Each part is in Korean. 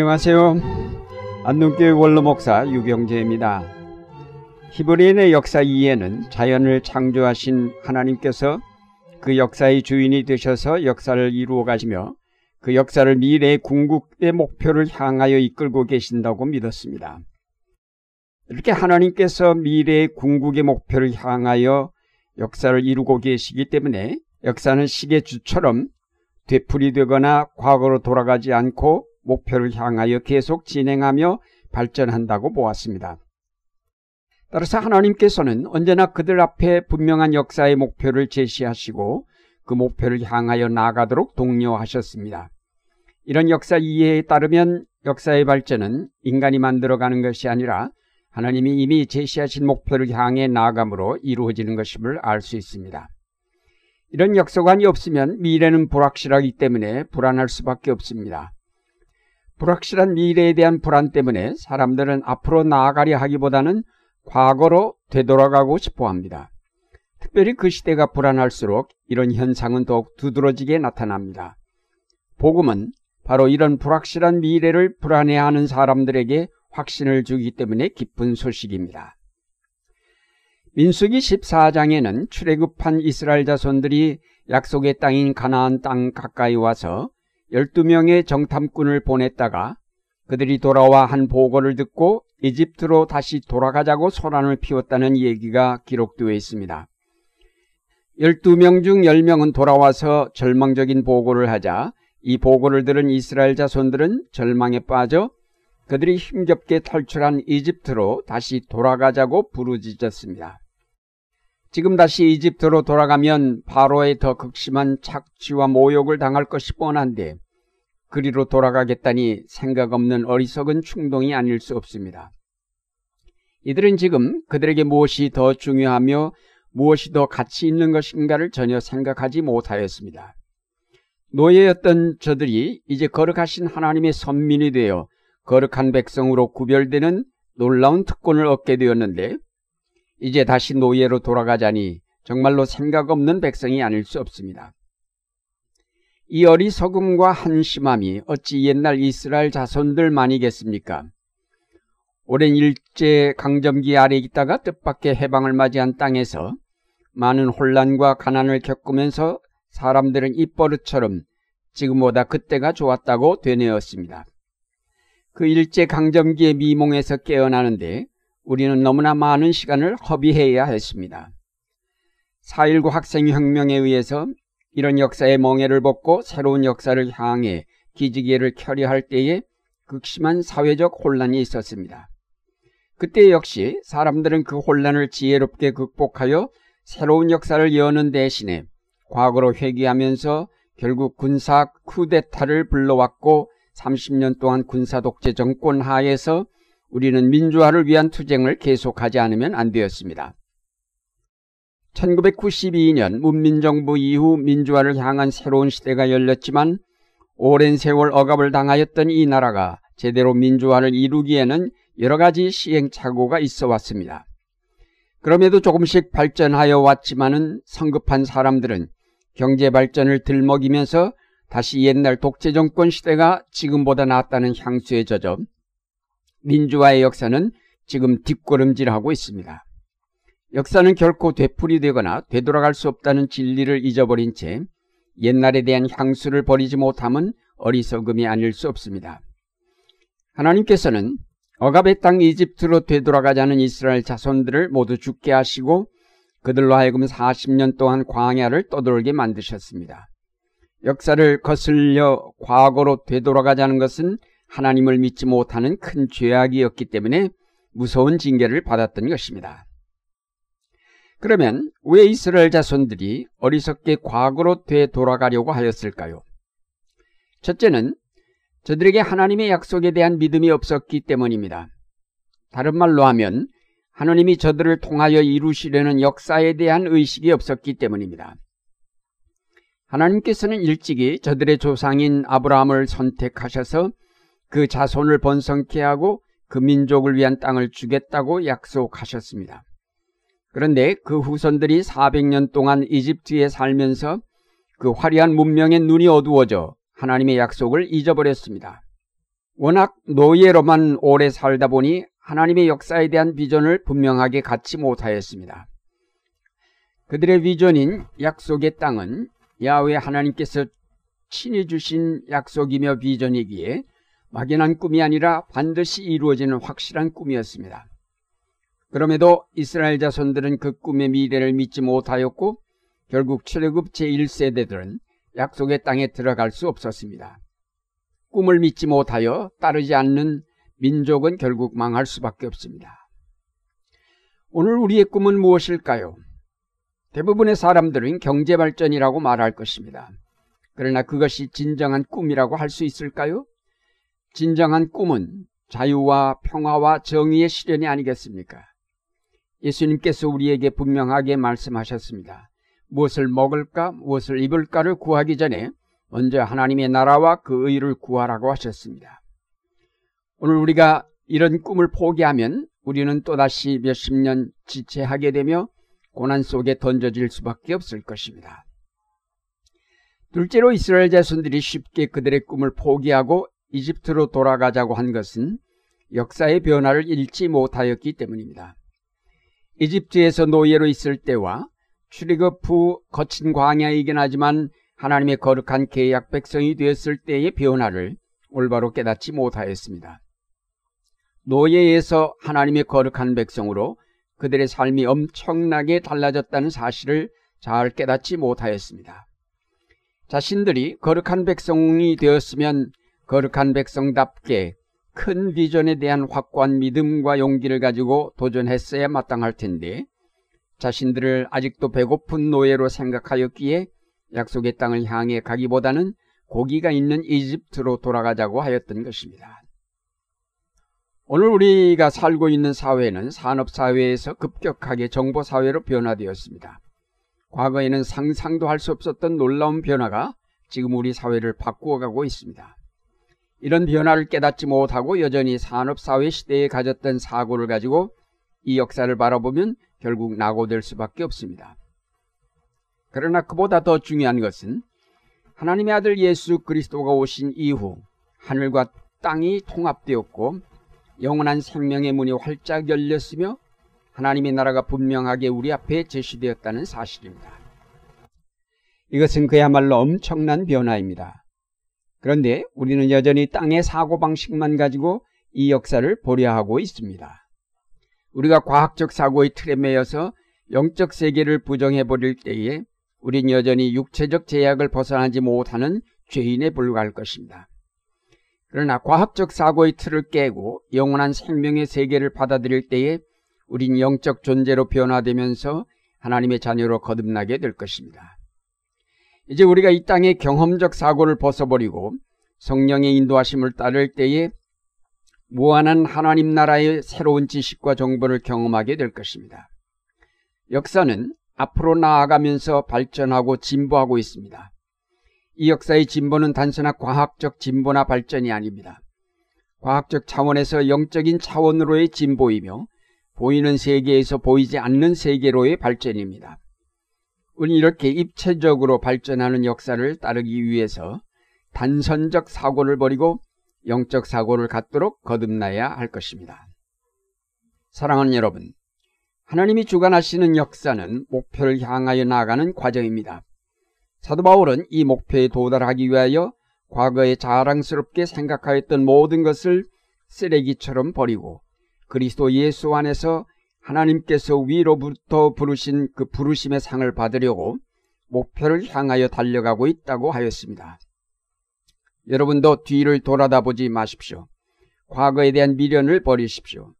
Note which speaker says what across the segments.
Speaker 1: 안녕하세요. 안동교회 원로 목사 유경재입니다. 히브리인의 역사 이해는 자연을 창조하신 하나님께서 그 역사의 주인이 되셔서 역사를 이루어 가시며 그 역사를 미래의 궁극의 목표를 향하여 이끌고 계신다고 믿었습니다. 이렇게 하나님께서 미래의 궁극의 목표를 향하여 역사를 이루고 계시기 때문에 역사는 시계 주처럼 되풀이되거나 과거로 돌아가지 않고 목표를 향하여 계속 진행하며 발전한다고 보았습니다. 따라서 하나님께서는 언제나 그들 앞에 분명한 역사의 목표를 제시하시고 그 목표를 향하여 나아가도록 독려하셨습니다. 이런 역사 이해에 따르면 역사의 발전은 인간이 만들어가는 것이 아니라 하나님이 이미 제시하신 목표를 향해 나아감으로 이루어지는 것임을 알 수 있습니다. 이런 역사관이 없으면 미래는 불확실하기 때문에 불안할 수밖에 없습니다. 불확실한 미래에 대한 불안 때문에 사람들은 앞으로 나아가려 하기보다는 과거로 되돌아가고 싶어 합니다. 특별히 그 시대가 불안할수록 이런 현상은 더욱 두드러지게 나타납니다. 복음은 바로 이런 불확실한 미래를 불안해하는 사람들에게 확신을 주기 때문에 기쁜 소식입니다. 민수기 14장에는 출애굽한 이스라엘 자손들이 약속의 땅인 가나안 땅 가까이 와서 12명의 정탐꾼을 보냈다가 그들이 돌아와 한 보고를 듣고 이집트로 다시 돌아가자고 소란을 피웠다는 얘기가 기록되어 있습니다. 12명 중 10명은 돌아와서 절망적인 보고를 하자 이 보고를 들은 이스라엘 자손들은 절망에 빠져 그들이 힘겹게 탈출한 이집트로 다시 돌아가자고 부르짖었습니다. 지금 다시 이집트로 돌아가면 바로의 더 극심한 착취와 모욕을 당할 것이 뻔한데 그리로 돌아가겠다니 생각 없는 어리석은 충동이 아닐 수 없습니다. 이들은 지금 그들에게 무엇이 더 중요하며 무엇이 더 가치 있는 것인가를 전혀 생각하지 못하였습니다. 노예였던 저들이 이제 거룩하신 하나님의 선민이 되어 거룩한 백성으로 구별되는 놀라운 특권을 얻게 되었는데 이제 다시 노예로 돌아가자니 정말로 생각 없는 백성이 아닐 수 없습니다. 이 어리석음과 한심함이 어찌 옛날 이스라엘 자손들만이겠습니까? 오랜 일제 강점기 아래 있다가 뜻밖의 해방을 맞이한 땅에서 많은 혼란과 가난을 겪으면서 사람들은 입버릇처럼 지금보다 그때가 좋았다고 되뇌었습니다. 그 일제 강점기의 미몽에서 깨어나는데 우리는 너무나 많은 시간을 허비해야 했습니다. 4.19 학생혁명에 의해서 이런 역사의 멍해를 벗고 새로운 역사를 향해 기지개를 켜려 할 때에 극심한 사회적 혼란이 있었습니다. 그때 역시 사람들은 그 혼란을 지혜롭게 극복하여 새로운 역사를 여는 대신에 과거로 회귀하면서 결국 군사 쿠데타를 불러왔고 30년 동안 군사 독재 정권 하에서 우리는 민주화를 위한 투쟁을 계속하지 않으면 안 되었습니다. 1992년 문민정부 이후 민주화를 향한 새로운 시대가 열렸지만 오랜 세월 억압을 당하였던 이 나라가 제대로 민주화를 이루기에는 여러 가지 시행착오가 있어 왔습니다. 그럼에도 조금씩 발전하여 왔지만은 성급한 사람들은 경제 발전을 들먹이면서 다시 옛날 독재 정권 시대가 지금보다 낫다는 향수에 젖어 민주화의 역사는 지금 뒷걸음질하고 있습니다. 역사는 결코 되풀이되거나 되돌아갈 수 없다는 진리를 잊어버린 채 옛날에 대한 향수를 버리지 못함은 어리석음이 아닐 수 없습니다. 하나님께서는 억압의 땅 이집트로 되돌아가자는 이스라엘 자손들을 모두 죽게 하시고 그들로 하여금 40년 동안 광야를 떠돌게 만드셨습니다. 역사를 거슬려 과거로 되돌아가자는 것은 하나님을 믿지 못하는 큰 죄악이었기 때문에 무서운 징계를 받았던 것입니다. 그러면 왜 이스라엘 자손들이 어리석게 과거로 되돌아가려고 하였을까요? 첫째는 저들에게 하나님의 약속에 대한 믿음이 없었기 때문입니다. 다른 말로 하면 하나님이 저들을 통하여 이루시려는 역사에 대한 의식이 없었기 때문입니다. 하나님께서는 일찍이 저들의 조상인 아브라함을 선택하셔서 그 자손을 번성케 하고 그 민족을 위한 땅을 주겠다고 약속하셨습니다. 그런데 그 후손들이 400년 동안 이집트에 살면서 그 화려한 문명의 눈이 어두워져 하나님의 약속을 잊어버렸습니다. 워낙 노예로만 오래 살다 보니 하나님의 역사에 대한 비전을 분명하게 갖지 못하였습니다. 그들의 비전인 약속의 땅은 야외 하나님께서 친히 주신 약속이며 비전이기에 막연한 꿈이 아니라 반드시 이루어지는 확실한 꿈이었습니다. 그럼에도 이스라엘 자손들은 그 꿈의 미래를 믿지 못하였고 결국 출애굽 제1세대들은 약속의 땅에 들어갈 수 없었습니다. 꿈을 믿지 못하여 따르지 않는 민족은 결국 망할 수밖에 없습니다. 오늘 우리의 꿈은 무엇일까요? 대부분의 사람들은 경제 발전이라고 말할 것입니다. 그러나 그것이 진정한 꿈이라고 할 수 있을까요? 진정한 꿈은 자유와 평화와 정의의 실현이 아니겠습니까? 예수님께서 우리에게 분명하게 말씀하셨습니다. 무엇을 먹을까, 무엇을 입을까를 구하기 전에 먼저 하나님의 나라와 그 의를 구하라고 하셨습니다. 오늘 우리가 이런 꿈을 포기하면 우리는 또다시 몇십 년 지체하게 되며 고난 속에 던져질 수밖에 없을 것입니다. 둘째로 이스라엘 자손들이 쉽게 그들의 꿈을 포기하고 이집트로 돌아가자고 한 것은 역사의 변화를 잃지 못하였기 때문입니다. 이집트에서 노예로 있을 때와 출애굽 후 거친 광야이긴 하지만 하나님의 거룩한 계약 백성이 되었을 때의 변화를 올바로 깨닫지 못하였습니다. 노예에서 하나님의 거룩한 백성으로 그들의 삶이 엄청나게 달라졌다는 사실을 잘 깨닫지 못하였습니다. 자신들이 거룩한 백성이 되었으면 거룩한 백성답게 큰 비전에 대한 확고한 믿음과 용기를 가지고 도전했어야 마땅할 텐데 자신들을 아직도 배고픈 노예로 생각하였기에 약속의 땅을 향해 가기보다는 고기가 있는 이집트로 돌아가자고 하였던 것입니다. 오늘 우리가 살고 있는 사회는 산업사회에서 급격하게 정보사회로 변화되었습니다. 과거에는 상상도 할 수 없었던 놀라운 변화가 지금 우리 사회를 바꾸어 가고 있습니다. 이런 변화를 깨닫지 못하고 여전히 산업사회 시대에 가졌던 사고를 가지고 이 역사를 바라보면 결국 낙오될 수밖에 없습니다. 그러나 그보다 더 중요한 것은 하나님의 아들 예수 그리스도가 오신 이후 하늘과 땅이 통합되었고 영원한 생명의 문이 활짝 열렸으며 하나님의 나라가 분명하게 우리 앞에 제시되었다는 사실입니다. 이것은 그야말로 엄청난 변화입니다. 그런데 우리는 여전히 땅의 사고방식만 가지고 이 역사를 보려 하고 있습니다. 우리가 과학적 사고의 틀에 매여서 영적 세계를 부정해 버릴 때에 우린 여전히 육체적 제약을 벗어나지 못하는 죄인에 불과할 것입니다. 그러나 과학적 사고의 틀을 깨고 영원한 생명의 세계를 받아들일 때에 우린 영적 존재로 변화되면서 하나님의 자녀로 거듭나게 될 것입니다. 이제 우리가 이 땅의 경험적 사고를 벗어버리고 성령의 인도하심을 따를 때에 무한한 하나님 나라의 새로운 지식과 정보를 경험하게 될 것입니다. 역사는 앞으로 나아가면서 발전하고 진보하고 있습니다. 이 역사의 진보는 단순한 과학적 진보나 발전이 아닙니다. 과학적 차원에서 영적인 차원으로의 진보이며 보이는 세계에서 보이지 않는 세계로의 발전입니다. 우리 이렇게 입체적으로 발전하는 역사를 따르기 위해서 단선적 사고를 버리고 영적 사고를 갖도록 거듭나야 할 것입니다. 사랑하는 여러분, 하나님이 주관하시는 역사는 목표를 향하여 나아가는 과정입니다. 사도 바울은 이 목표에 도달하기 위하여 과거에 자랑스럽게 생각하였던 모든 것을 쓰레기처럼 버리고 그리스도 예수 안에서 하나님께서 위로부터 부르신 그 부르심의 상을 받으려고 목표를 향하여 달려가고 있다고 하였습니다. 여러분도 뒤를 돌아다 보지 마십시오. 과거에 대한 미련을 버리십시오.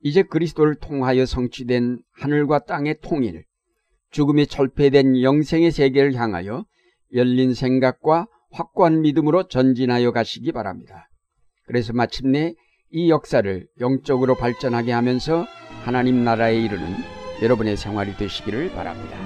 Speaker 1: 이제 그리스도를 통하여 성취된 하늘과 땅의 통일, 죽음이 철폐된 영생의 세계를 향하여 열린 생각과 확고한 믿음으로 전진하여 가시기 바랍니다. 그래서 마침내 이 역사를 영적으로 발전하게 하면서 하나님 나라에 이르는 여러분의 생활이 되시기를 바랍니다.